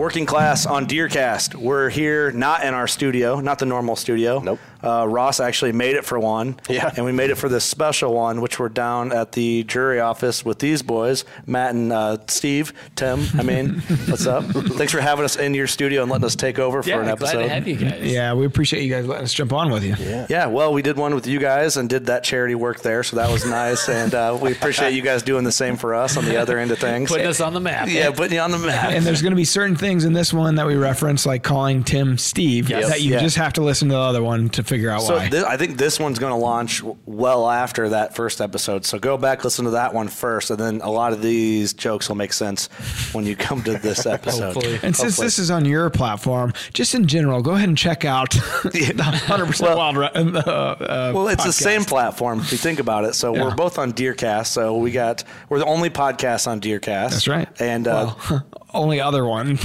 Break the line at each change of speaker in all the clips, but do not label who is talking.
Working class on Deercast. We're here, not in our studio, not the normal studio.
Nope.
Uh, Ross actually made it for one.
Yeah.
And we made it for this special one, which we're down at the Drury office with these boys, Matt and uh, Steve, Tim. I mean, what's up? Thanks for having us in your studio and letting us take over for
Yeah,
an episode.
glad to have you guys.
Yeah, we appreciate you guys letting us jump on with you.
Yeah.
Yeah, well, we did one with you guys and did that charity work there, so that was nice. and uh, we appreciate you guys doing the same for us on the other end of things.
Putting us on the map.
yeah, putting you on the map.
And there's going to be certain things in this one that we reference, like calling Tim Steve,
Yes.
that you
Yeah.
just have to listen to the other one to figure out
So
why.
thi- I think this one's going to launch well after that first episode. So go back, listen to that one first, and then a lot of these jokes will make sense when you come to this episode.
Hopefully.
and since this is on your platform, just in general, go ahead and check out the 100% Wild. Ra- uh, uh,
well, it's the same platform if you think about it. So
Yeah.
we're both on Deercast. So we got we're the only podcast on Deercast.
That's right.
And uh,
Well, only other one.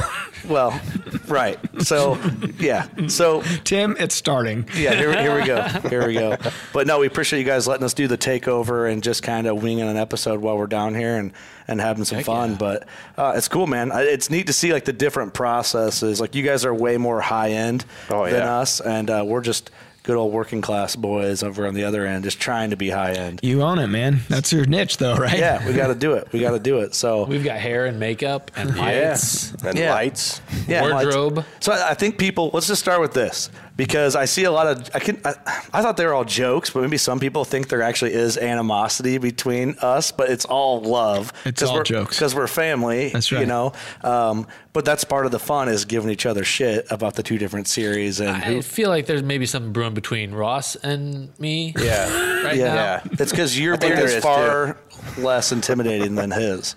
well, right. So yeah. So
Tim, it's starting.
yeah, here, here we go. Here we go. But no, we appreciate you guys letting us do the takeover and just kind of winging an episode while we're down here and, and having some fun.
yeah.
But uh, it's cool, man. It's neat to see like the different processes. Like you guys are way more high end
Oh,
than
yeah.
us, and uh, we're just good old working class boys over on the other end, just trying to be high end.
You own it, man. That's your niche, though, right?
Yeah, we got to do it. We got to do it. So
We've got hair and makeup and lights.
And
Yeah.
lights.
yeah,
Wardrobe.
like- so I I think people. Let's just start with this because I see a lot of. I can. I, I thought they were all jokes, but maybe some people think there actually is animosity between us, but it's all love.
It's
'Cause
all
we're,
jokes.
because we're family.
That's right.
You know, um, but that's part of the fun is giving each other shit about the two different series and
I
who.
feel like there's maybe something brewing between Ross and me.
Yeah.
Right
Yeah,
now.
Yeah.
it's because your beard is
is,
far less intimidating than his.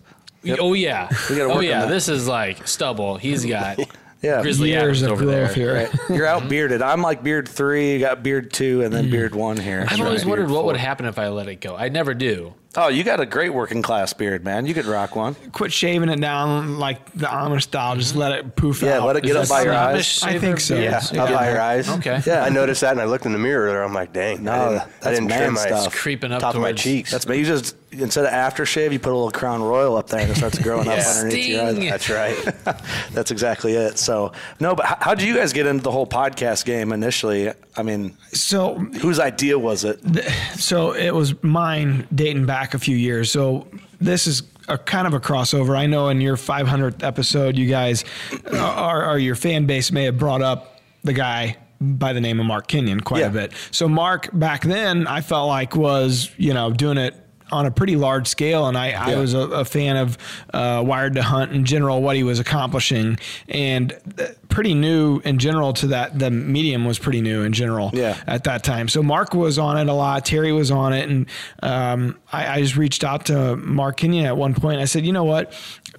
Oh yeah.
gotta oh, work
oh yeah.
that.
This is like stubble. He's got
Yeah.
grizzly
Years
Adams
of
over
growth
there.
here.
You're mm-hmm. out bearded. I'm like beard three. You got beard two, and then mm. beard one here.
I've always
Beard
wondered what
four.
would happen if I let it go. I never do.
Oh, you got a great working class beard, man. You could rock one.
Quit shaving it down like the Amish style. Just let it poof
Yeah,
out.
Yeah, let it get
Is
up by your eyes.
I think so.
Yeah, up by your eyes.
Okay.
Yeah.
I noticed that and I looked in the mirror there. I'm like, dang.
No,
I didn't,
that's
I didn't
man
trim my
stuff.
Creeping up
top of my cheeks.
That's me. You just instead of aftershave, you put a little Crown Royal up there, and it starts growing
Yeah.
up underneath your eyes.
That's right.
That's exactly it. So no, but how did you guys get into the whole podcast game initially? I mean,
So
whose idea was it?
So it was mine dating back a few years. So this is a kind of a crossover. I know in your 500th episode, you guys, uh, or, or your fan base may have brought up the guy by the name of Mark Kenyon quite
Yeah.
a bit. So Mark back then, I felt like was you know doing it on a pretty large scale, and I, I was a, a fan of uh, Wired to Hunt in general, what he was accomplishing, and uh, pretty new in general to that. The medium was pretty new in general
Yeah.
at that time. So Mark was on it a lot. Terry was on it, and um, I, I just reached out to Mark Kenyon at one point. I said, you know what,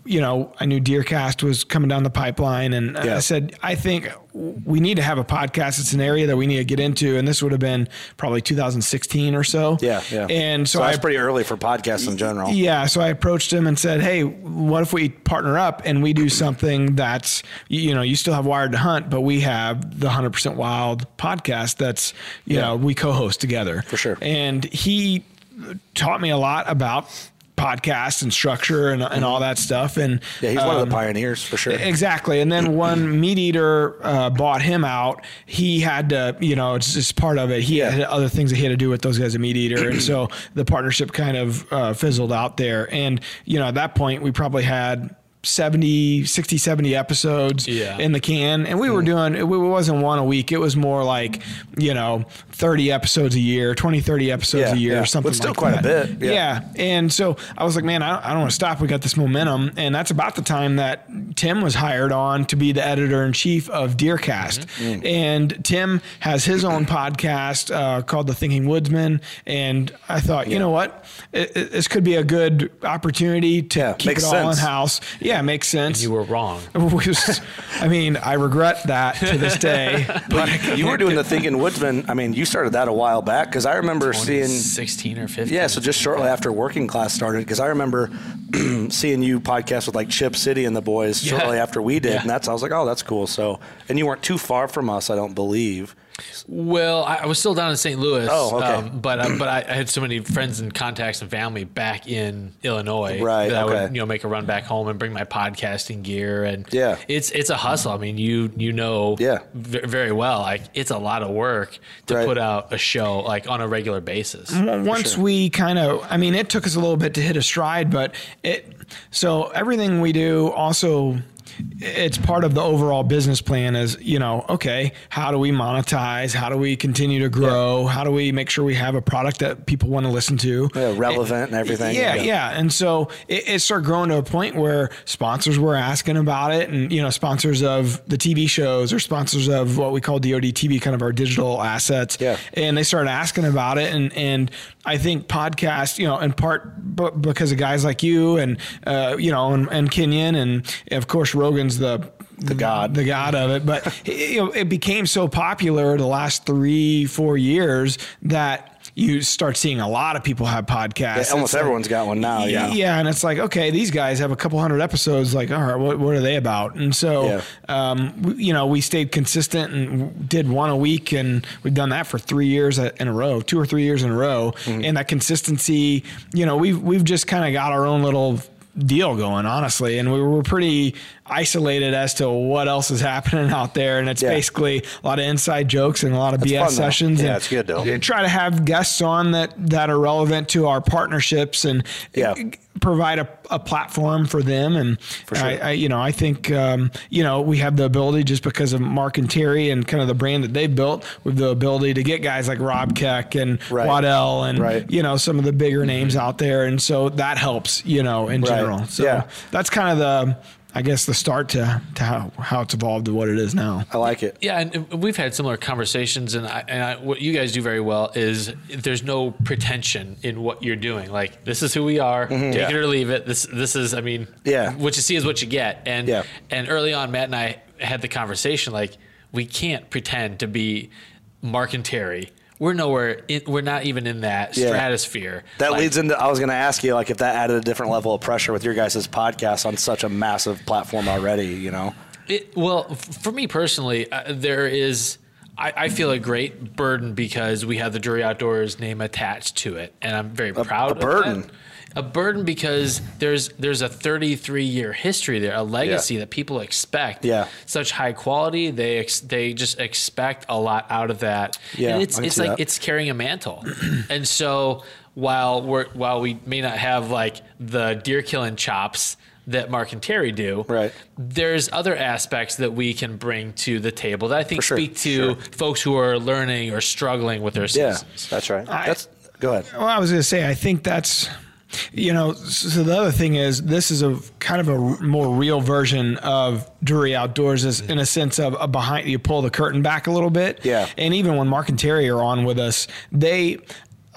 you know, I knew Deercast was coming down the pipeline, and
Yeah.
I said, I think we need to have a podcast. It's an area that we need to get into, and this would have been probably 2016 or so.
Yeah, yeah.
And so,
so
I
that's pretty early for podcasts in general.
yeah, so I approached him and said, "Hey, what if we partner up and we do something that's you know you still have Wired to Hunt, but we have the Hundred Percent Wild podcast that's you
Yeah.
know we co-host together
For sure.
And he taught me a lot about podcasts and structure and, and all that stuff. And
Yeah, he's one of
um,
the pioneers for sure.
Exactly. And then when Meat Eater uh, bought him out, he had to, you know, it's just part of it. He
Yeah.
had other things that he had to do with those guys at Meat Eater. and so the partnership kind of uh, fizzled out there. And, you know, at that point, we probably had 70, 60, 70 episodes
Yeah.
in the can. And we were doing, it wasn't one a week. It was more like, you know, 30 episodes a year, 20, 30 episodes
Yeah,
a year
yeah.
or something
But still
like
quite a bit, yeah.
And so I was like, man, I don't, I don't want to stop. We got this momentum. And that's about the time that Tim was hired on to be the editor in chief of Deercast.
Mm-hmm.
And Tim has his own podcast uh, called The Thinking Woodsman. And I thought, you know what? It, it- this could be a good opportunity to keep it all in house. Yeah, it makes sense.
You were wrong.
I mean, I regret that to this day. But
you were doing the Thinking Woodsman. I mean, you started that a while back because I remember seeing.
16 or 15.
Yeah, so just shortly after working class started, because I remember seeing you podcast with like Chip City and the boys
Yeah.
shortly after we did,
Yeah.
and that's I was like, oh, that's cool. So, and you weren't too far from us, I don't believe.
Well, I, I was still down in St. Louis.
Oh, okay.
Um, but uh, but I, I had so many friends and contacts and family back in Illinois
Right,
that I
okay.
would you know make a run back home and bring my podcasting gear and
Yeah.
it's it's a hustle. I mean, you you know
Yeah.
v- very well like it's a lot of work to
Right.
put out a show like on a regular basis.
Well, once we kind of i mean it took us a little bit to hit a stride but it so everything we do also it's part of the overall business plan is you know okay how do we monetize how do we continue to grow how do we make sure we have a product that people want to listen to
Yeah, relevant and everything.
yeah,
Yeah.
yeah, And so it, it started growing to a point where sponsors were asking about it, and you know, sponsors of the TV shows or sponsors of what we call DoD TV, kind of our digital assets.
Yeah.
And they started asking about it, and and I think podcast, you know, in part b- because of guys like you and uh, you know, and, and Kenyon, and of course Rogan's the the
god.
the god of it. But you know, it became so popular the last three, four years that you start seeing a lot of people have podcasts.
Yeah, almost
It's like-
everyone's got one now. Yeah.
yeah, and it's like okay, these guys have a couple hundred episodes. Like, all right, what, what are they about? And so,
Yeah.
um, we, you know, we stayed consistent and did one a week, and we've done that for three years in a row, two or three years in a row.
Mm-hmm.
And that consistency, you know, we've we've just kind of got our own little deal going honestly and we were pretty isolated as to what else is happening out there and it's
Yeah.
basically a lot of inside jokes and a lot of BS
fun, though.
sessions
Yeah,
and
it's good, though.
try to have guests on that that are relevant to our partnerships and
Yeah.
Provide a, a platform for them. And
sure.
I, I, you know, I think, um, you know, we have the ability just because of Mark and Terry and kind of the brand that they've built with the ability to get guys like Rob Keck and
Right.
Waddell and,
Right.
you know, some of the bigger names out there. And so that helps, you know, in
Right.
general. So
Yeah.
that's kind of the, I guess the start to, to how, how it's evolved to what it is now.
I like it.
Yeah, and we've had similar conversations, and I, and I, what you guys do very well is there's no pretension in what you're doing. Like this is who we are, mm-hmm. take
Yeah.
it or leave it. This this is, I mean,
Yeah.
what you see is what you get. And
Yeah.
and early on, Matt and I had the conversation like we can't pretend to be Mark and Terry. We're nowhere. In, we're not even in that
Yeah.
stratosphere.
That
Like,
leads into I was going to ask you like if that added a different level of pressure with your guys' podcast on such a massive platform already, you know.
It, well, f- for me personally, uh, there is. I, I feel a great burden because we have the Drury Outdoors name attached to it, and I'm very proud.
a
of
burden?
that. A burden because there's there's a 33 year history there, a legacy that people expect.
Yeah.
Such high quality, they ex, they just expect a lot out of that.
Yeah,
and it's
I can
it's
see
like
that.
it's carrying a mantle, and so while we're while we may not have like the deer killing chops that Mark and Terry do,
Right.
there's other aspects that we can bring to the table that I think
For sure,
speak to folks who are learning or struggling with their
Yeah.
That's right.
I-
That's Go ahead.
Well, I was going to say, I think that's, you know, so the other thing is this is a kind of a more real version of Drury Outdoors is in a sense of a behind, you pull the curtain back a little bit.
Yeah.
And even when Mark and Terry are on with us, they,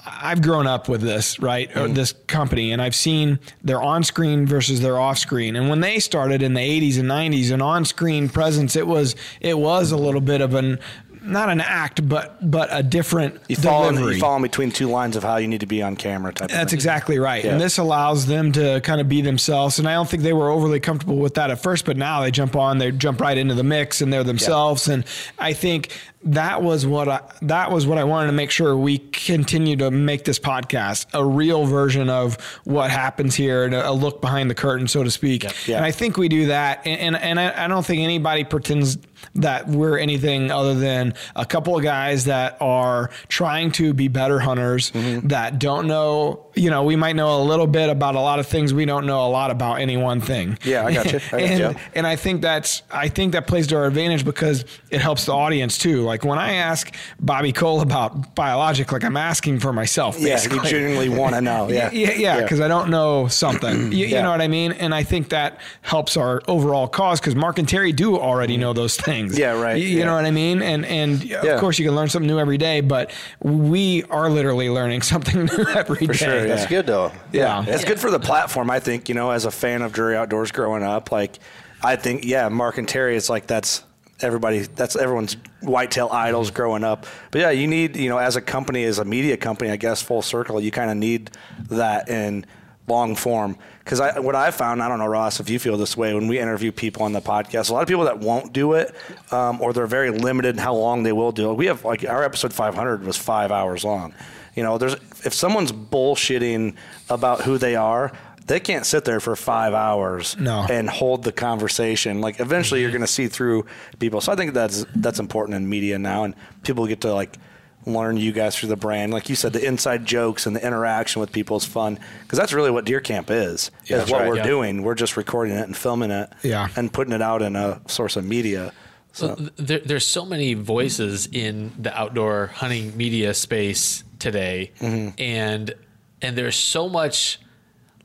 I've grown up with this, right?
Mm-hmm.
this company, and I've seen their on screen versus their off screen. And when they started in the 80s and 90s, an on screen presence, it was, it was a little bit of an, not an act, but but a different
You fall, in, you fall in between two lines of how you need to be on camera type of
That's exactly right.
Yeah.
And this allows them to kind of be themselves. And I don't think they were overly comfortable with that at first, but now they jump on, they jump right into the mix and they're themselves. And I think that was what I that was what I wanted to make sure we continue to make this podcast a real version of what happens here and a look behind the curtain, so to speak.
Yeah.
And I think we do that. And and, and I, I don't think anybody pretends that we're anything other than a couple of guys that are trying to be better hunters
Mm-hmm.
that don't know, you know, we might know a little bit about a lot of things. We don't know a lot about any one thing.
Yeah, I got you. I got
and,
you.
and I think that's, I think that plays to our advantage because it helps the audience too. Like when I ask Bobby Cole about biologic, like I'm asking for myself.
Yeah,
basically.
you genuinely want to know. Yeah,
Yeah, yeah, because I don't know something. You, you know what I mean? And I think that helps our overall cause because Mark and Terry do already know those things.
Yeah, right,
You, you
yeah.
know what I mean? And and
Yeah.
of course you can learn something new every day, but we are literally learning something new every day.
sure, yeah.
That's good though.
Yeah.
It's good for the platform, I think. You know, as a fan of Drury Outdoors growing up, like I think, yeah, Mark and Terry, it's like that's everybody, that's everyone's whitetail idols growing up. But yeah, you need, you know, as a company, as a media company, I guess full circle, you kind of need that in long form. Because I, what I found, I don't know, Ross, if you feel this way, when we interview people on the podcast, a lot of people that won't do it, um, or they're very limited in how long they will do it. We have like our episode 500 was five hours long. You know, there's if someone's bullshitting about who they are, they can't sit there for five hours
No.
and hold the conversation. Like eventually, you're mm-hmm. going to see through people. So I think that's that's important in media now, and people get to like learn you guys through the brand. Like you said, the inside jokes and the interaction with people is fun because that's really what Deer Camp is.
Yeah,
is
that's
what
right,
we're
yeah.
doing. We're just recording it and filming it,
Yeah.
and putting it out in a source of media.
So th- there, there's so many voices in the outdoor hunting media space today,
Mm-hmm.
and and there's so much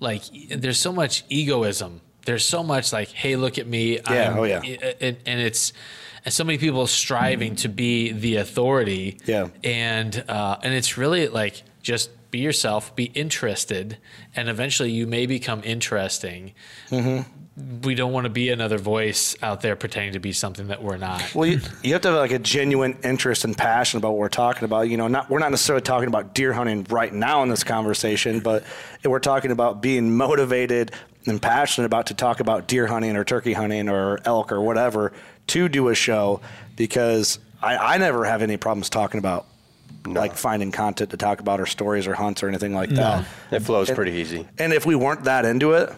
like there's so much egoism. There's so much like, hey, look at me.
Yeah, oh, yeah.
And, and it's and so many people striving to be the authority.
Yeah.
and uh, and it's really like just be yourself, be interested, and eventually you may become interesting. Mm-hmm. We don't want to be another voice out there pretending to be something that we're not.
Well, you, you have to have like a genuine interest and passion about what we're talking about. You know, not we're not necessarily talking about deer hunting right now in this conversation, but we're talking about being motivated and passionate about to talk about deer hunting or turkey hunting or elk or whatever to do a show because I, I never have any problems talking about like finding content to talk about or stories or hunts or anything like that.
It flows pretty easy.
And if we weren't that into it,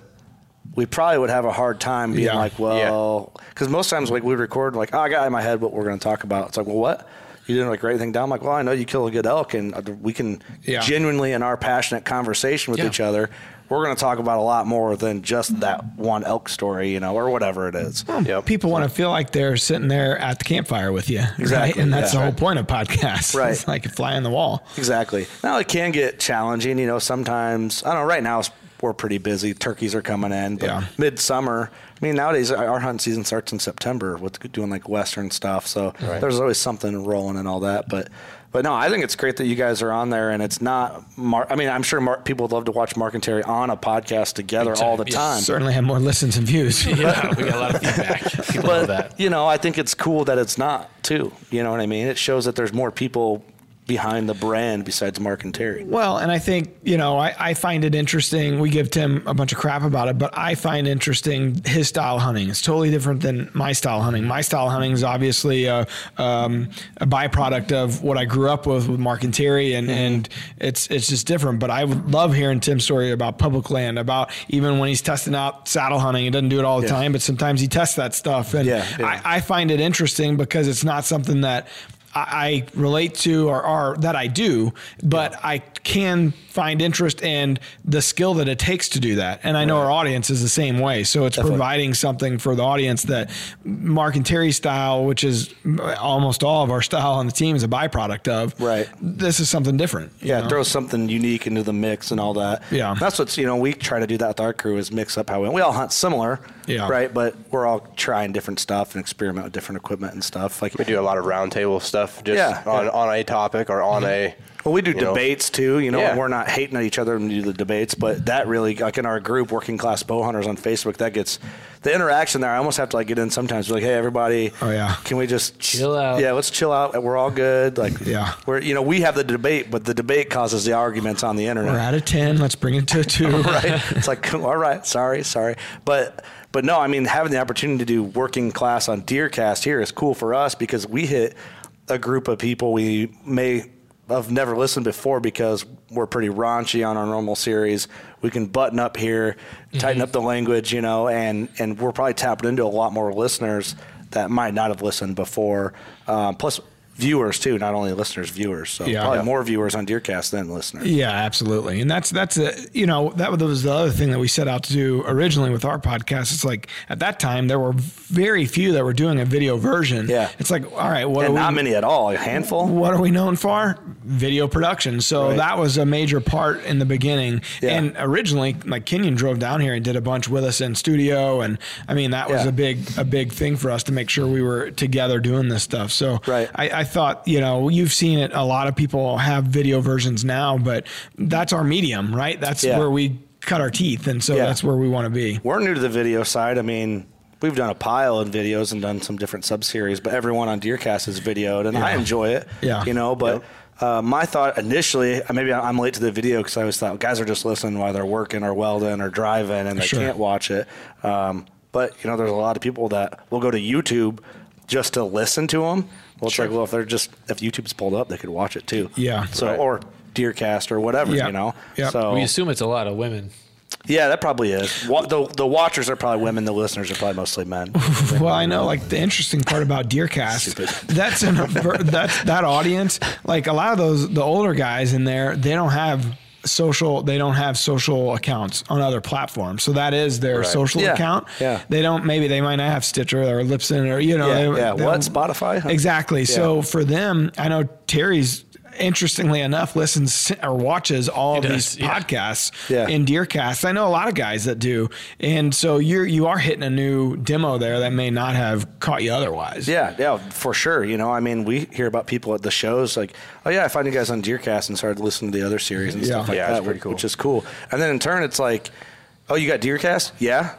we probably would have a hard time being
Yeah.
like, well, because most times like we record like, oh, I got in my head what we're going to talk about. It's like, well, what? You didn't like write anything down. I'm like, well, I know you kill a good elk, and uh, we can
Yeah.
genuinely in our passionate conversation with
Yeah.
each other, we're going to talk about a lot more than just that one elk story, you know, or whatever it is. Hmm.
Yep.
People want to feel like they're sitting there at the campfire with you, right?
Exactly,
And that's
yeah.
the whole point of podcasts.
Right.
It's like a fly on the wall.
Exactly. Now it can get challenging. You know, sometimes I don't know. Right now it's- we're pretty busy. Turkeys are coming in, but
Yeah.
midsummer. I mean, nowadays our our hunt season starts in September with doing like western stuff. So there's always something rolling and all that. But but no, I think it's great that you guys are on there, and it's not. Mar- I mean, I'm sure Mar- people would love to watch Mark and Terry on a podcast together
Big
all the
time, yes.
time.
Certainly have more listens and views.
Yeah, we got a lot of feedback. People know
But
that.
you know, I think it's cool that it's not too. You know what I mean? It shows that there's more people behind the brand besides Mark and Terry.
Well, and I think, you know, I, I find it interesting. We give Tim a bunch of crap about it, but I find interesting his style hunting. It's totally different than my style hunting. My style hunting is obviously a, um, a byproduct of what I grew up with with Mark and Terry, and, and it's it's just different. But I love hearing Tim's story about public land, about even when he's testing out saddle hunting. He doesn't do it all the
Yeah.
time, but sometimes he tests that stuff. And
Yeah, yeah.
I, I find it interesting because it's not something that I I relate to or, or that I do, but I can find interest and the skill that it takes to do that. And I know our audience is the same way. So it's providing something for the audience that Mark and Terry style, which is almost all of our style on the team, is a byproduct of.
Right.
This is something different.
Yeah,
know?
throw something unique into the mix and all that.
Yeah.
that's what's you know we try to do that with our crew is mix up how we we all hunt similar.
Yeah.
right, but we're all trying different stuff and experiment with different equipment and stuff. Like
We do a lot of roundtable stuff just
Yeah,
on,
yeah.
on a topic or on mm-hmm. a.
Well, we do
you know.
debates too, you know,
Yeah.
and we're not hating at each other when we do the debates, but that really, like in our group, Working Class Bow Hunters on Facebook, that gets the interaction there. I almost have to like get in sometimes, like, hey, everybody,
Oh, yeah.
can we just
Chill out.
Yeah, let's chill out. We're all good. Like,
Yeah.
we're you know we have the debate, but the debate causes the arguments on the internet.
We're at a 10. Let's bring it to a two.
right? It's like, all right, sorry, sorry, but but no, I mean, having the opportunity to do working class on Deercast here is cool for us because we hit a group of people we may have never listened before because we're pretty raunchy on our normal series. We can button up here, tighten up the language, you know, and and we're probably tapping into a lot more listeners that might not have listened before. Um, plus. Viewers too, not only listeners, viewers. So
Yeah.
probably
Yeah.
more viewers on Deercast than listeners.
Yeah, absolutely. And that's that's a you know that was the other thing that we set out to do originally with our podcast. It's like at that time there were very few that were doing a video version.
Yeah.
it's like all right, what
And
are
not
we,
many at all, a handful.
what are we known for? Video production. So
Right.
that was a major part in the beginning.
Yeah.
And originally, like Kenyon drove down here and did a bunch with us in studio, and I mean that was
Yeah.
a big a big thing for us to make sure we were together doing this stuff. So
Right.
I, I thought you know you've seen it. A lot of people have video versions now, but that's our medium, right? That's
Yeah.
where we cut our teeth, and so
Yeah.
that's where we want to be.
We're new to the video side. I mean, we've done a pile of videos and done some different sub series, but everyone on Deercast is videoed, and I enjoy it.
Yeah.
you know, but. Uh, my thought initially, maybe I'm late to the video because I always thought guys are just listening while they're working or welding or driving and they
Sure.
can't watch it. Um, but you know, there's a lot of people that will go to YouTube just to listen to them. Well, it's like, well, if they're just if YouTube's pulled up, they could watch it too.
Yeah.
So
Right.
or Deercast or whatever,
Yeah.
you know.
Yeah.
So
We assume it's a lot of women.
yeah, that probably is. The the watchers are probably women. The listeners are probably mostly men.
Well, I know. Like the interesting part about Deercast, that's an that's that audience. Like a lot of those, the older guys in there, they don't have social. They don't have social accounts on other platforms. So that is their social
Yeah.
account.
Yeah.
They don't. Maybe they might not have Stitcher or Libsyn or you know.
Yeah,
they-
yeah.
they
What, Spotify? Huh?
Exactly. So for them, I know Terry's. Interestingly enough, listens or watches all of these
does, yeah.
podcasts
Yeah.
in Deercast. I know a lot of guys that do, and so you're you are hitting a new demo there that may not have caught you otherwise.
Yeah, yeah, for sure. You know, I mean, we hear about people at the shows like, oh yeah, I found you guys on Deercast and started listening to the other series and
Yeah.
stuff like
Yeah,
that,
it's pretty
which,
cool.
which is cool. And then in turn, it's like, oh, you got Deercast? Yeah.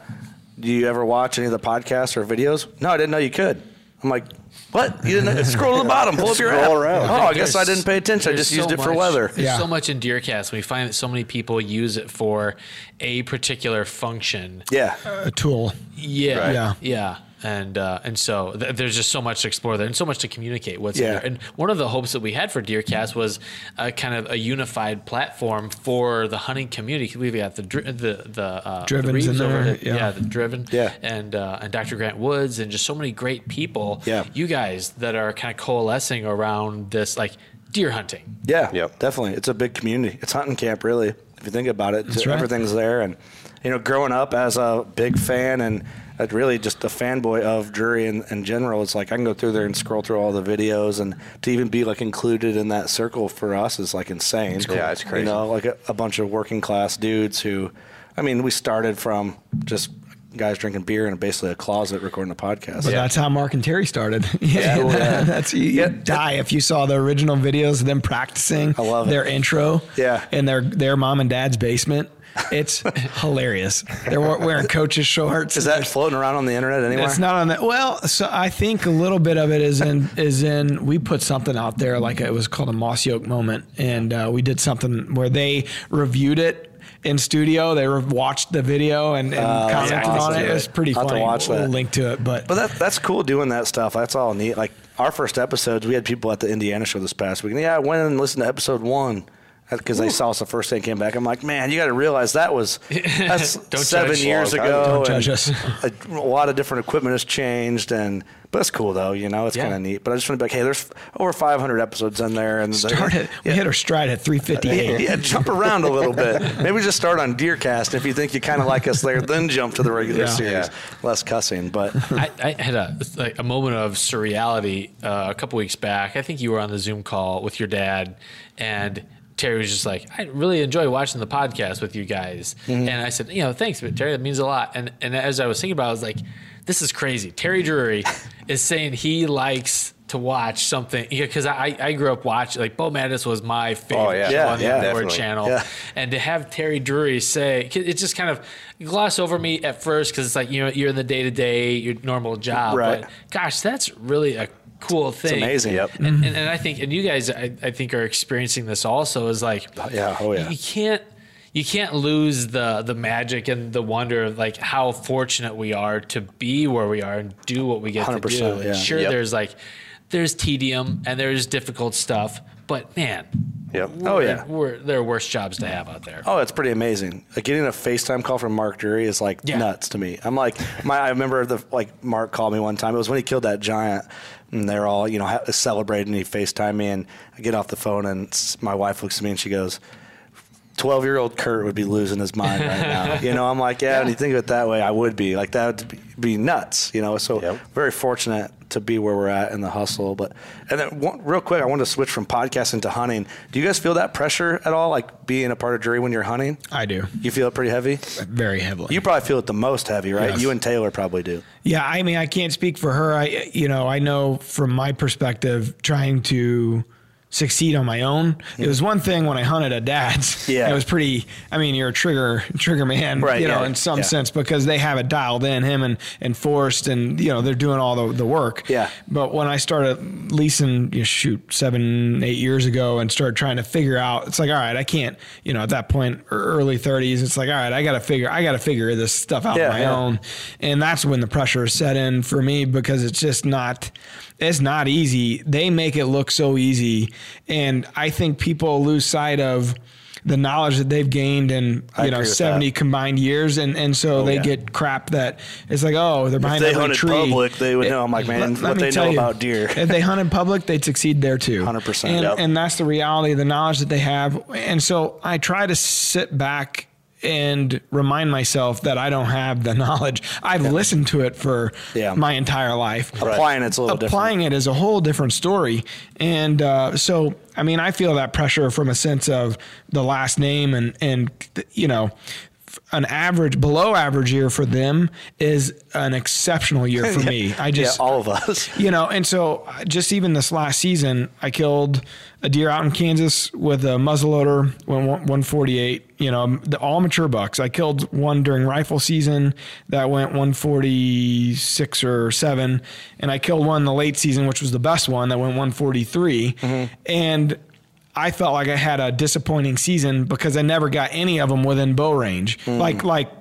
Do you ever watch any of the podcasts or videos? No, I didn't know you could. I'm like, what? You didn't? Scroll to the bottom, pull up your app.
Around.
Oh, I guess I didn't pay attention. I
there's
just used
so
it for
much-
weather.
There's
Yeah.
so much in Deercast. We find that so many people use it for a particular function.
Yeah.
a tool.
Yeah,
Right.
yeah,
Yeah.
Yeah. And uh, and so th- there's just so much to explore there, and so much to communicate what's in
Yeah.
there. And one of the hopes that we had for Deercast was a kind of a unified platform for the hunting community. We've got the dri- the the uh, the
Driven's
Reeves
in
over
there,
at-
yeah.
the Driven,
Yeah.
and uh, and Dr. Grant Woods, and just so many great people.
Yeah.
you guys that are kind of coalescing around this like deer hunting.
Yeah,
Yep.
definitely. It's a big community. It's hunting camp, really. If you think about it,
That's right.
everything's there. And you know, growing up as a big fan and uh, really just a fanboy of Drury in, in general, it's like I can go through there and scroll through all the videos, and to even be like included in that circle for us is like insane.
cool. Yeah, it's crazy.
You know, like a, a bunch of working class dudes who, I mean, we started from just guys drinking beer in basically a closet recording a podcast.
But that's how Mark and Terry started. yeah,
cool, yeah.
that's you
Yeah.
die if you saw the original videos of them practicing
I love it.
their intro.
Yeah.
in their their mom and dad's basement. It's hilarious. They're wearing coaches shorts.
Is that floating around on the internet anywhere?
It's not on that. Well, so I think a little bit of it is in is in. We put something out there like it was called a Mossy Oak moment, and uh, we did something where they reviewed it in studio. They watched the video and, and
oh, that's
commented on
awesome.
it. It was pretty
I'll have to
funny.
watch
We'll
that.
link to it, but
But that, that's cool doing that stuff. That's all neat. Like our first episodes, we had people at the Indiana show this past week. And yeah, I went and listened to episode one. Because they saw us the first day and came back. I'm like, man, you got to realize that was that's
Don't
seven
judge.
years
Long
ago.
ago.
Don't
and
judge us.
A, a lot of different equipment has changed, and but it's cool though. You know, it's
Yeah.
kind of neat. But I just want to be like, hey, there's over 500 episodes in there, and they're-
Start it. We hit our stride at 358.
yeah, jump around a little bit. Maybe just start on Deercast. If you think you kind of like us there, then jump to the regular
Yeah.
series.
Yeah.
Less cussing, but
I, I had a like a moment of surreality uh, a couple weeks back. I think you were on the Zoom call with your dad, and Terry was just like, "I really enjoy watching the podcast with you guys."
Mm-hmm.
And I said, "You know, thanks, but Terry, that means a lot." And and as I was thinking about, it, I was like, "This is crazy." Terry Drury is saying he likes to watch something because I I grew up watching like Bow Madness was my favorite
Oh, yeah.
Yeah,
on the
yeah,
Outdoor
definitely.
channel,
Yeah.
and to have Terry Drury say it just kind of gloss over me at first because it's like you know you're in the day to day your normal job,
Right.
but gosh, that's really a cool thing.
amazing.
Yep.
And, and, and I think, and you guys, I, I think are experiencing this also is like,
yeah, oh, yeah.
you can't, you can't lose the the magic and the wonder of like how fortunate we are to be where we are and do what we get to do.
100%,
And
yeah.
Sure,
Yep.
there's like, there's tedium and there's difficult stuff, but man,
Yep.
Oh, yeah.
we're, there are worse jobs to have out there.
Oh, it's pretty amazing. Like getting a FaceTime call from Mark Drury is like
Yeah.
nuts to me. I'm like, my I remember the like Mark called me one time. It was when he killed that giant, and they're all you know ha- celebrating. He FaceTime me, and I get off the phone, and my wife looks at me and she goes. 12 year old Curt would be losing his mind right now. You know, I'm like, yeah, when you think of it that way, I would be. Like, that would be, be nuts, you know. So,
Yep.
very fortunate to be where we're at in the hustle. But, and then one, real quick, I wanted to switch from podcasting to hunting. Do you guys feel that pressure at all, like being a part of Drury when you're hunting?
I do.
You feel it pretty heavy?
Very heavily.
You probably feel it the most heavy, right?
Yes.
You and Taylor probably do.
Yeah, I mean, I can't speak for her. I, you know, I know from my perspective, trying to succeed on my own. It was one thing when I hunted at dad's.
Yeah.
it was pretty. I mean, you're a trigger trigger man,
Right,
You know,
yeah,
in some
yeah.
sense because they have it dialed in. Him and and Forrest, and you know, they're doing all the the work.
Yeah.
But when I started leasing, you know, shoot, seven eight years ago, and started trying to figure out, it's like, all right, I can't. You know, at that point, early 30s, it's like, all right, I got to figure, I got to figure this stuff out
Yeah,
on my
yeah.
own and that's when the pressure set in for me because it's just not it's not easy they make it look so easy and i think people lose sight of the knowledge that they've gained in
I
you know 70
that.
combined years and and so oh, they
yeah.
get crap that it's like oh they're
If
behind
they
every
hunted
tree
public, they would
It-
know. I'm like, man,
let- let
what they
tell
know
you,
about deer.
if they hunt in public they'd succeed there too
100%,
and,
yep.
and that's the reality the knowledge that they have and so i try to sit back and remind myself that I don't have the knowledge. I've listened to it for
Yeah.
my entire life.
Applying it's a little
Applying it is a whole different story. And uh, so, I mean, I feel that pressure from a sense of the last name and, and you know, an average, below average year for them is an exceptional year for me. I just,
yeah, all of us.
you know, and so just even this last season, I killed a deer out in Kansas with a muzzleloader, went 148. You know, um, the all mature bucks. I killed one during rifle season that went 146 or seven, and I killed one in the late season, which was the best one that went 143. Mm-hmm. And I felt like I had a disappointing season because I never got any of them within bow range. Mm. Like like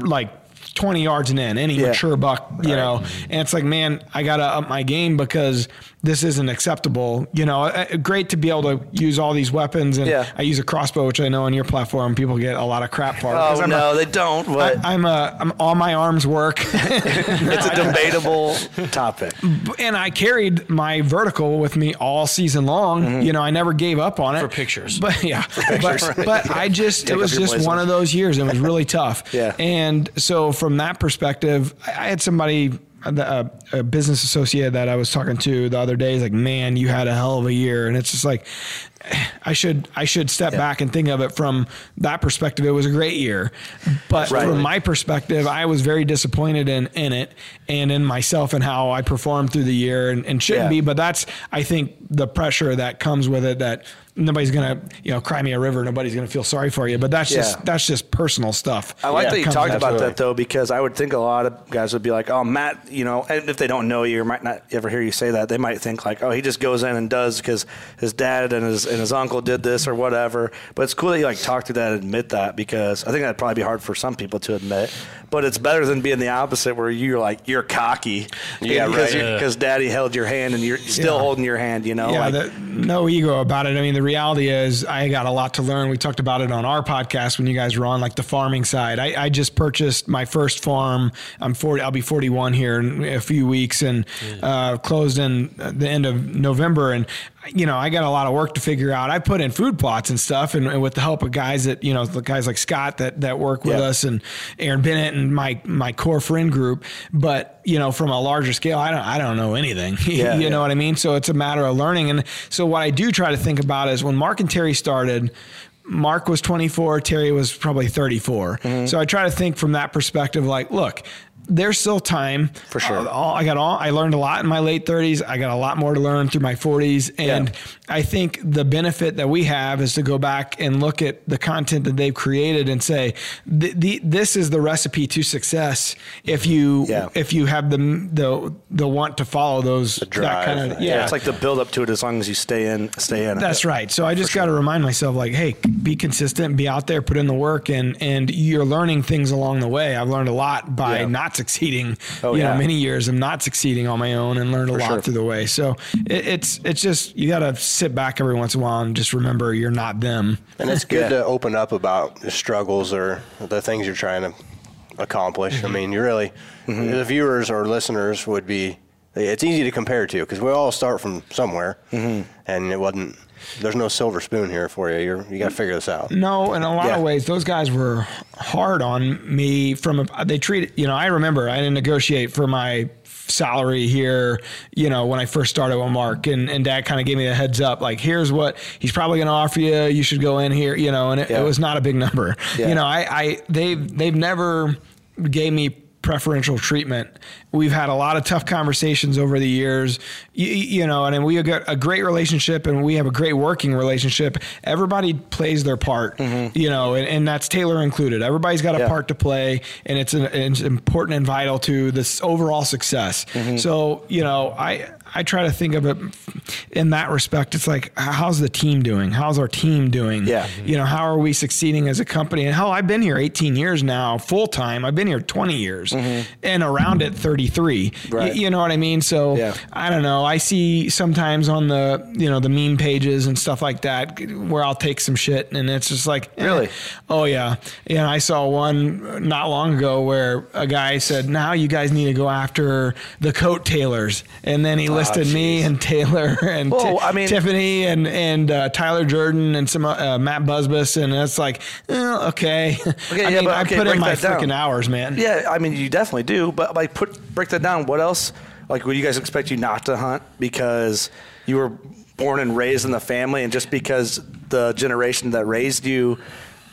like 20 yards and in any
Yeah.
mature buck, you know. And it's like, man, I got to up my game because this isn't acceptable. You know, Uh, great to be able to use all these weapons and
Yeah.
I use a crossbow which I know on your platform people get a lot of crap for.
Oh
I'm
no,
a,
they don't. But
I, I'm a I'm all my arms work.
it's a debatable topic.
and I carried my vertical with me all season long.
Mm-hmm.
You know, I never gave up on it
For pictures.
But yeah, but, but I just
Take
it was just one
blazers.
of those years. It was really tough.
Yeah.
And so from that perspective, I I had somebody. A, uh, a business associate that I was talking to the other day is like, man, you had a hell of a year, and it's just like, I should I should step back and think of it from that perspective. It was a great year, but
Right.
from my perspective, I was very disappointed in in it and in myself and how I performed through the year, and, and shouldn't
Yeah.
be. But that's I think the pressure that comes with it that nobody's gonna you know cry me a river. Nobody's gonna feel sorry for you. But that's
Yeah.
just that's just personal stuff.
I like
that
that you talked about
Absolutely.
that though, because I would think a lot of guys would be like, "Oh, Matt," you know, and if they don't know you or might not ever hear you say that, they might think like, "Oh, he just goes in and does because his dad and his and and his uncle did this or whatever. But it's cool that you like talk to that and admit that because I think that'd probably be hard for some people to admit. But it's better than being the opposite where you're like you're cocky.
Yeah,
because
right.
Because daddy held your hand and you're still
Yeah.
holding your hand. You know,
yeah,
like,
the, no ego about it. I mean, the reality is, I got a lot to learn. We talked about it on our podcast when you guys were on, like the farming side. I, I just purchased my first farm. I'm 40. I'll be 41 here in a few weeks, and uh, closed in the end of November. And you know, I got a lot of work to figure out. I put in food plots and stuff, and, and with the help of guys that you know, the guys like Scott that that work with
Yeah.
us, and Aaron Bennett and my my core friend group. But you know, from a larger scale, I don't I don't know anything.
Yeah,
you
yeah.
know what I mean? So it's a matter of learning. And so what I do try to think about is when Mark and Terry started. Mark was 24, Terry was probably 34.
Mm-hmm.
So I try to think from that perspective like, look, there's still time.
For sure.
Uh, all, I got all I learned a lot in my late 30s. I got a lot more to learn through my 40s and
Yeah.
I think the benefit that we have is to go back and look at the content that they've created and say the, the, this is the recipe to success if you
Yeah.
if you have the the the want to follow those that
drive.
kind of
yeah.
yeah
it's like the build up to it as long as you stay in, stay in. it.
that's right. So I just got to remind myself, like, hey, be consistent, be out there, put in the work, and and you're learning things along the way. I've learned a lot by not succeeding.
Oh,
you
yeah.
know, many years of not succeeding on my own, and learned a lot
sure.
through the way. So it, it's it's just you got to sit back every once in a while and just remember you're not them.
And it's good
Yeah.
to open up about the struggles or the things you're trying to accomplish.
Mm-hmm.
I mean, you really, the viewers or listeners would be, it's easy to compare to because we all start from somewhere
Mm-hmm.
and it wasn't, there's no silver spoon here for you. You're, you got to figure this out.
No, in a lot
Yeah.
of ways, those guys were hard on me. From a, they treated, you know, I remember I didn't negotiate for my salary here, you know, when I first started with Mark, and, and Dad kind of gave me a heads up, like, here's what he's probably going to offer you. You should go in here, you know, and it,
Yeah.
it was not a big number.
Yeah.
You know, I, I they've they've never gave me preferential treatment. We've had a lot of tough conversations over the years, you, you know, and we have got a great relationship and we have a great working relationship. Everybody plays their part, you know, and, and that's Taylor included. Everybody's got a
Mm-hmm. Yeah.
part to play, and it's, an, it's important and vital to this overall success.
Mm-hmm.
So, you know, I I try to think of it in that respect. It's like, how's the team doing? How's our team doing?
Yeah.
You know, how are we succeeding as a company? And hell, I've been here 18 years now, full time. I've been here 20 years and around it 33. Y-
Right.
you know what I mean? So
Yeah.
I don't know. I see sometimes on the, you know, the meme pages and stuff like that where I'll take some shit and it's just like, eh.
Really?
Oh yeah. And I saw one not long ago where a guy said, now you guys need to go after the coat tailors. And then he listed me and Taylor and
Well,
Ti-
mean-
Tiffany and, and uh, Tyler Jordan and some uh, Matt Busbice. And it's like, eh, okay.
Okay,
I
yeah,
mean,
but
I put in my freaking hours, man.
Yeah, I mean, you definitely do. But like, put break that down. What else? Like, would you guys expect you not to hunt because you were born and raised in the family, and just because the generation that raised you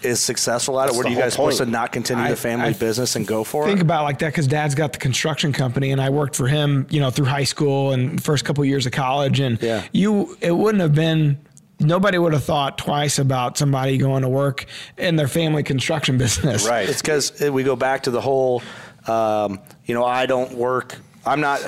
is successful at it,
That's
were
the
you
whole
guys supposed to not continue
I-
the family
I
business and go for
think
it?
about it like that because dad's got the construction company and I worked for him, you know, through high school and first couple years of college. And
Yeah.
you, it wouldn't have been, nobody would have thought twice about somebody going to work in their family construction business.
Right.
It's because we go back to the whole, um, you know, I don't work. I'm not.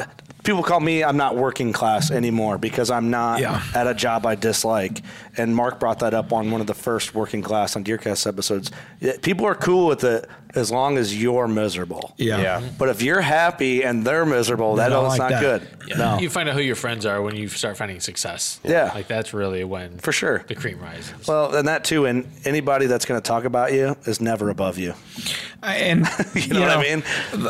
People call me. I'm not working class anymore because I'm not
Yeah.
at a job I dislike. And Mark brought that up on one of the first working class on Deercast episodes. People are cool with it as long as you're miserable.
Yeah.
Yeah.
But if you're happy and they're miserable, that
don't
that's
like
not
that.
good. No.
You find out who your friends are when you start finding success.
Yeah.
Like that's really when
For sure.
the cream rises.
well, and that too, and anybody that's going to talk about you is never above you.
And
You know what I mean?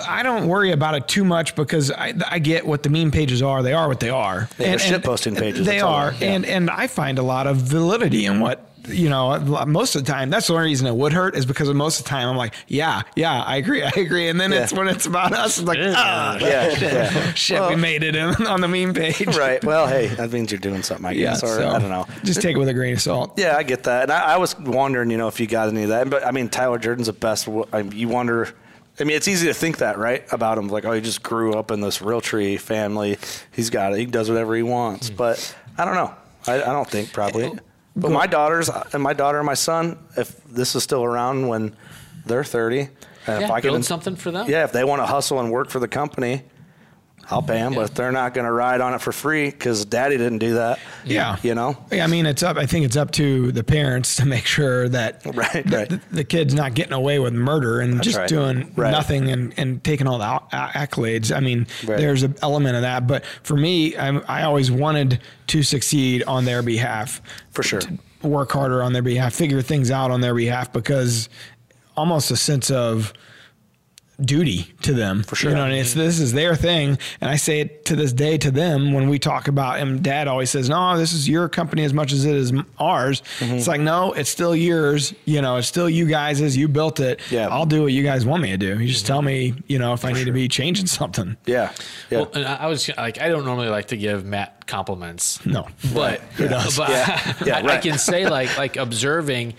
I don't worry about it too much because I, I get what the meme pages are. They are what they are.
Yeah, they're
and, and
shitposting pages,
They are,
they are, yeah.
and and I find a lot of validity in what. You know, most of the time, that's the only reason it would hurt is because most of the time I'm like, yeah, yeah, I agree, I agree. And then it's when it's about us, it's like, ah,
Yeah,
shit,
yeah.
shit,
Well-
we made it in, on the meme page.
right. Well, hey, that means you're doing something, I
Yeah.
guess. or
so
I don't know.
Just take it with a grain of salt.
Yeah, I get that. And I, I was wondering, you know, if you got any of that. But I mean, Tyler Jordan's the best. I mean, you wonder. I mean, it's easy to think that, right? About him, like, oh, he just grew up in this Realtree family. He's got it. He does whatever he wants. But I don't know. I, I don't think probably. But my daughters uh, and my daughter and my son, if this is still around when they're thirty, and if
yeah,
I can
build something for them.
yeah, if they want to hustle and work for the company, I'll pay them. But if they're not going to ride on it for free because daddy didn't do that,
Yeah.
you know,
Yeah, I mean, it's up. I think it's up to the parents to make sure that
Right,
the,
right.
the, the kid's not getting away with murder and just
right.
doing
Right.
nothing and, and taking all the accolades. I mean, there's an element of that. But for me, I'm, I always wanted to succeed on their behalf.
For sure.
To work harder on their behalf, figure things out on their behalf because almost a sense of duty to them. For
sure.
You know, and it's this is their thing. And I say it to this day to them when we talk about and dad always says, No, this is your company as much as it is ours.
Mm-hmm.
It's like, no, it's still yours. You know, it's still you guys as you built it.
Yeah.
I'll do what you guys want me to do. You just tell me, you know, if I need to be changing something.
yeah, yeah.
Well, and I I was like, I don't normally like to give Matt compliments.
No.
but
Who does?
But
Yeah. Yeah,
I, I can say like like observing,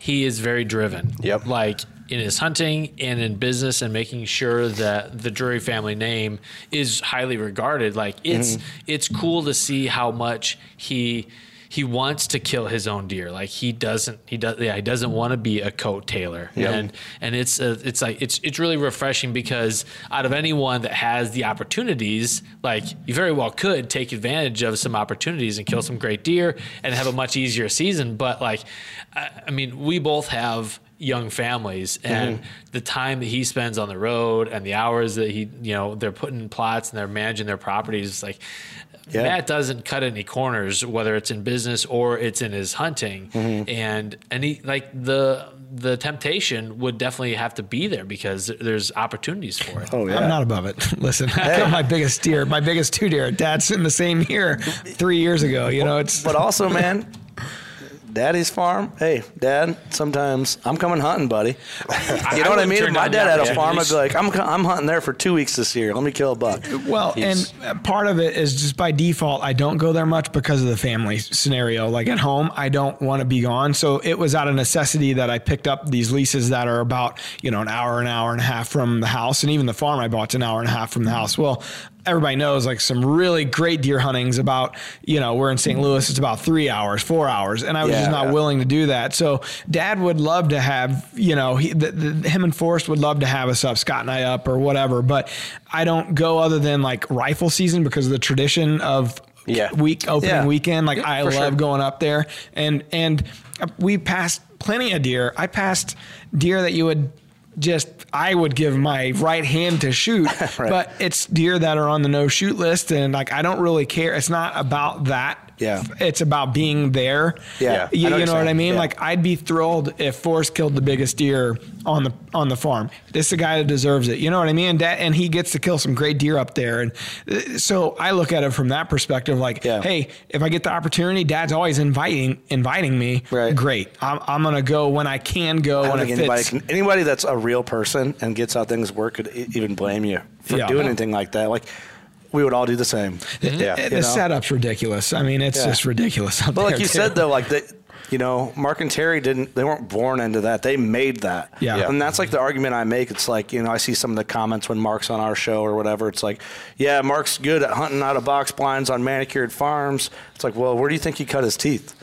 he is very driven.
Yep.
Like in his hunting and in business and making sure that the Drury family name is highly regarded. Like it's
Mm-hmm.
it's cool to see how much he he wants to kill his own deer. Like he doesn't he does yeah he doesn't want to be a coat tailor. And and it's uh it's like it's it's really refreshing because out of anyone that has the opportunities, like you very well could take advantage of some opportunities and kill some great deer and have a much easier season. But like I, I mean, we both have young families mm-hmm. and the time that he spends on the road and the hours that he you know they're putting plots and they're managing their properties like
Yeah.
Matt doesn't cut any corners whether it's in business or it's in his hunting mm-hmm. and and he like the the temptation would definitely have to be there because there's opportunities for it
oh yeah.
I'm not above it. Listen, I killed my biggest deer, my biggest two deer. Dad's in the same year three years ago. You know, it's
but also, man, daddy's farm. Hey, dad, sometimes I'm coming hunting, buddy. You know what I mean? If my dad had a farm, I'd be like, I'm, I'm hunting there for two weeks this year. Let me kill a buck.
Well,
He's-
and part of it is just by default, I don't go there much because of the family scenario. Like at home, I don't want to be gone. So it was out of necessity that I picked up these leases that are about, you know, an hour, an hour and a half from the house. And even the farm I bought's an hour and a half from the house. Well, everybody knows like some really great deer hunting's about, you know, we're in St. Mm-hmm. Louis, it's about three hours, four hours. And I was
Yeah,
just not
yeah.
willing to do that. So dad would love to have, you know, he, the, the, him and Forrest would love to have us up, Scott and I up or whatever. But I don't go other than like rifle season because of the tradition of
Yeah.
week opening
Yeah.
weekend. Like I love
sure.
going up there and, and we passed plenty of deer. I passed deer that you would just, I would give my right hand to shoot,
Right.
but it's deer that are on the no shoot list. And like, I don't really care. It's not about that.
Yeah.
It's about being there.
Yeah.
You,
know
you
what
know
you're
what I mean?
Yeah.
Like I'd be thrilled if Forrest killed the biggest deer on the on the farm. This is a guy that deserves it. You know what I mean? And, that, and he gets to kill some great deer up there. And uh, so I look at it from that perspective. Like,
Yeah.
hey, if I get the opportunity, Dad's always inviting inviting me.
Right.
Great. I'm, I'm gonna go when I can go
I
when
don't
it
anybody
fits.
can, anybody that's a real person and gets how things work could even blame you for
Yeah.
doing anything like that. Like we would all do the same.
Yeah.
the setup's ridiculous. I mean, it's
Yeah.
just ridiculous.
But like you
too.
said though, like the, you know, Mark and Terry didn't. They weren't born into that. They made that.
Yeah. Yeah.
And that's like the argument I make. It's like you know, I see some of the comments when Mark's on our show or whatever. It's like, yeah, Mark's good at hunting out of box blinds on manicured farms. It's like, well, where do you think he cut his teeth?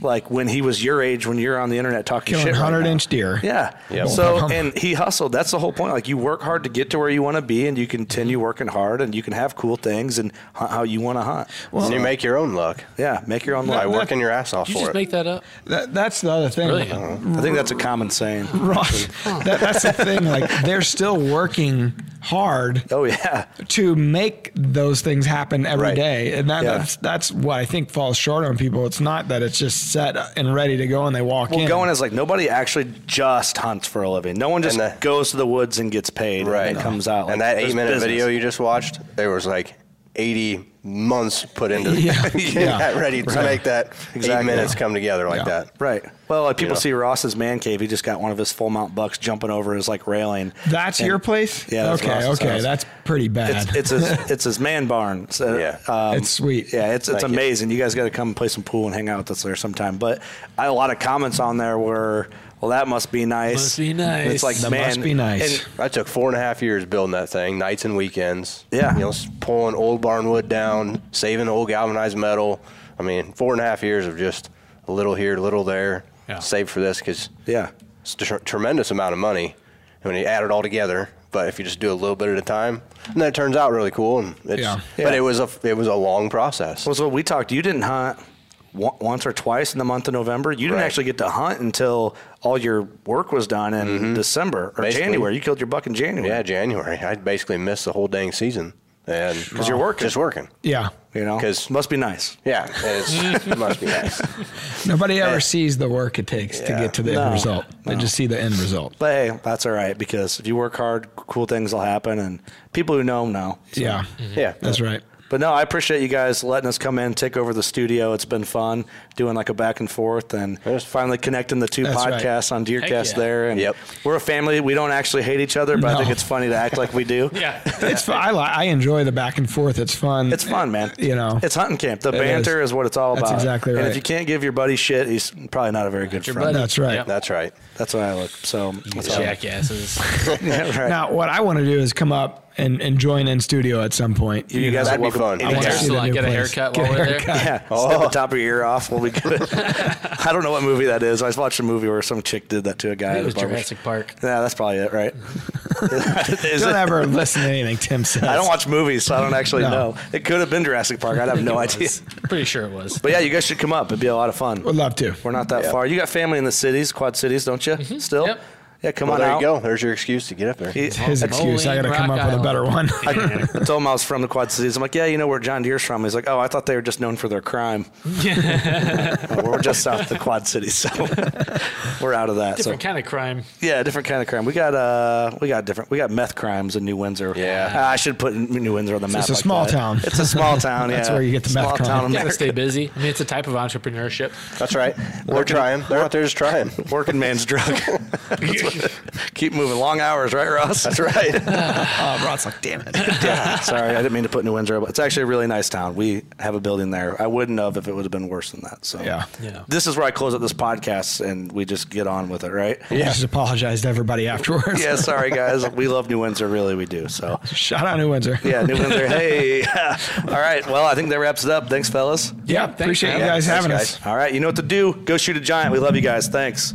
Like when he was your age, when you're on the internet talking
Killing
shit,
100
now.
inch deer.
Yeah.
Yep.
So and he hustled. That's the whole point. Like you work hard to get to where you want to be, and you continue mm-hmm. working hard, and you can have cool things and hunt how you want to hunt.
Well, and you make your own luck
Yeah, make your own luck.
by
luck.
working your ass off
you
for
just
it.
make that up
That, that's the other thing.
Brilliant.
I think that's a common saying.
Right. that, that's the thing. Like they're still working hard
Oh yeah.
to make those things happen every day,
Right.
and that,
Yeah.
that's that's what I think falls short on people. It's not that it's just set and ready to go and they walk
Well,
in.
going is like nobody actually just hunts for a living. No one just
the-
goes to the woods and gets paid
right.
and then comes out.
and
Like,
that eight minute
business.
video you just watched, there was like 80 months put into
Yeah.
getting
Yeah.
that ready to
Right.
make that
Exactly.
eight minutes come together like
Yeah.
that.
Right. Well, like people
know?
see Ross's man cave. He just got one of his full mount bucks jumping over his like railing.
that's
And
your place.
Yeah, that's
okay.
Ross's
Okay.
house.
That's pretty bad.
It's it's his it's his man barn. So,
Yeah.
um,
It's sweet.
Yeah, it's it's
Thank
amazing. You, guys got to come and play some pool and hang out with us there sometime. But I had a lot of comments on there where, well, that must be nice.
Must be
And
nice.
It's like
That
man,
must be nice.
and-
I took four and a half years building that thing, nights and weekends.
Yeah.
You know, pulling old barn wood down, saving old galvanized metal. I mean, four and a half years of just a little here, a little there,
Yeah.
save for this because
yeah.
it's a tr- tremendous amount of money. And when you add it all together, but if you just do a little bit at a time, and then it turns out really cool. And it's,
Yeah.
but
Yeah.
it was a it was a long process.
Well, so we talked. You didn't hunt on- once or twice in the month of November. You didn't
Right.
actually get to hunt until all your work was done in December or
Mm-hmm. Basically.
January. You killed your buck in January.
Yeah, January. I basically missed the whole dang season, and because
you're working.
just working.
Yeah.
You know,
because
must be nice.
Yeah, it must be nice.
Nobody ever sees the work it takes to get to the
No.
end result. They just see the end result.
But hey, that's all right because if you work hard, cool things will happen, and people who know know. So-
Yeah.
Yeah,
That's right.
But no, I appreciate you guys letting us come in, take over the studio. It's been fun doing like a back and forth, and
Yes.
finally connecting the two
That's right.
podcasts on Deercast
yeah.
there. And
Yep.
we're a family. We don't actually hate each other, but I think it's funny to act like we do.
Yeah.
It's fun. I, li- I enjoy the back and forth. It's fun.
It's fun, man.
You know.
it's hunting camp. The
It
banter
is.
is. what it's all
That's
about.
exactly
And if you can't give your buddy shit, he's probably not a very good friend.
buddy.
That's right.
Yep.
that's right.
That's what I look. So that's all.
Jackasses.
Yeah, right.
Now, what I want to do is come up and, and join in studio at some point.
you guys
That'd
are
be
welcome.
fun.
I want to
anytime.
see the
get a haircut
Get
while
a
we're there?
haircut.
Yeah, snip the oh. top of your ear off. We'll be good. I don't know what movie that is. I watched a movie where some chick did that to a guy.
It
at a
was Jurassic Park.
Yeah, that's probably it, right? Is
Don't
it?
ever listen to anything Tim says.
I don't watch movies, so I don't actually
No.
know. It could have been Jurassic Park. I'd have no idea.
Pretty sure it was.
But yeah, you guys should come up. It'd be a lot of fun.
Would love to.
We're not that far. You got family in the cities, Quad Cities, don't you? Mm-hmm. Still?
Yep.
Yeah, come
Well,
on
there
out.
you go. There's your excuse to get up there.
He-
His excuse. I got to come up with a better one.
I, I told him I was from the Quad Cities. I'm like, yeah, you know where John Deere's from. He's like, oh, I thought they were just known for their crime. Well, we're just south of the Quad Cities, so we're out of that.
Different
so
kind of crime.
yeah, different kind of crime. We got uh, we got different. We got meth crimes in New Windsor.
Yeah.
Uh, I should put New Windsor on the map.
it's a
like
small
that.
town.
It's a small town. Yeah,
That's where you get the meth
small
crime.
town
You gotta stay busy. I mean, it's a type of entrepreneurship.
That's right. We're trying. They're out there just trying.
Working man's drug. That's what- Keep moving. Long hours, right, Ross?
That's right.
oh, Rod's like, damn it.
yeah. Sorry, I didn't mean to put New Windsor, but it's actually a really nice town. We have a building there. I wouldn't have if it would have been worse than that. So
Yeah.
Yeah.
This is where I close up this podcast and we just get on with it, right?
Yeah. Just apologize to everybody afterwards.
Yeah, sorry guys. We love New Windsor, really we do. So
Shout out New Windsor.
yeah, New Windsor. Hey. All right. Well, I think that wraps it up. Thanks, fellas.
Yeah.
thanks,
appreciate
man.
you guys
Yeah,
having
thanks,
us.
All right. You know what to do. Go shoot a giant. We love you guys. Thanks.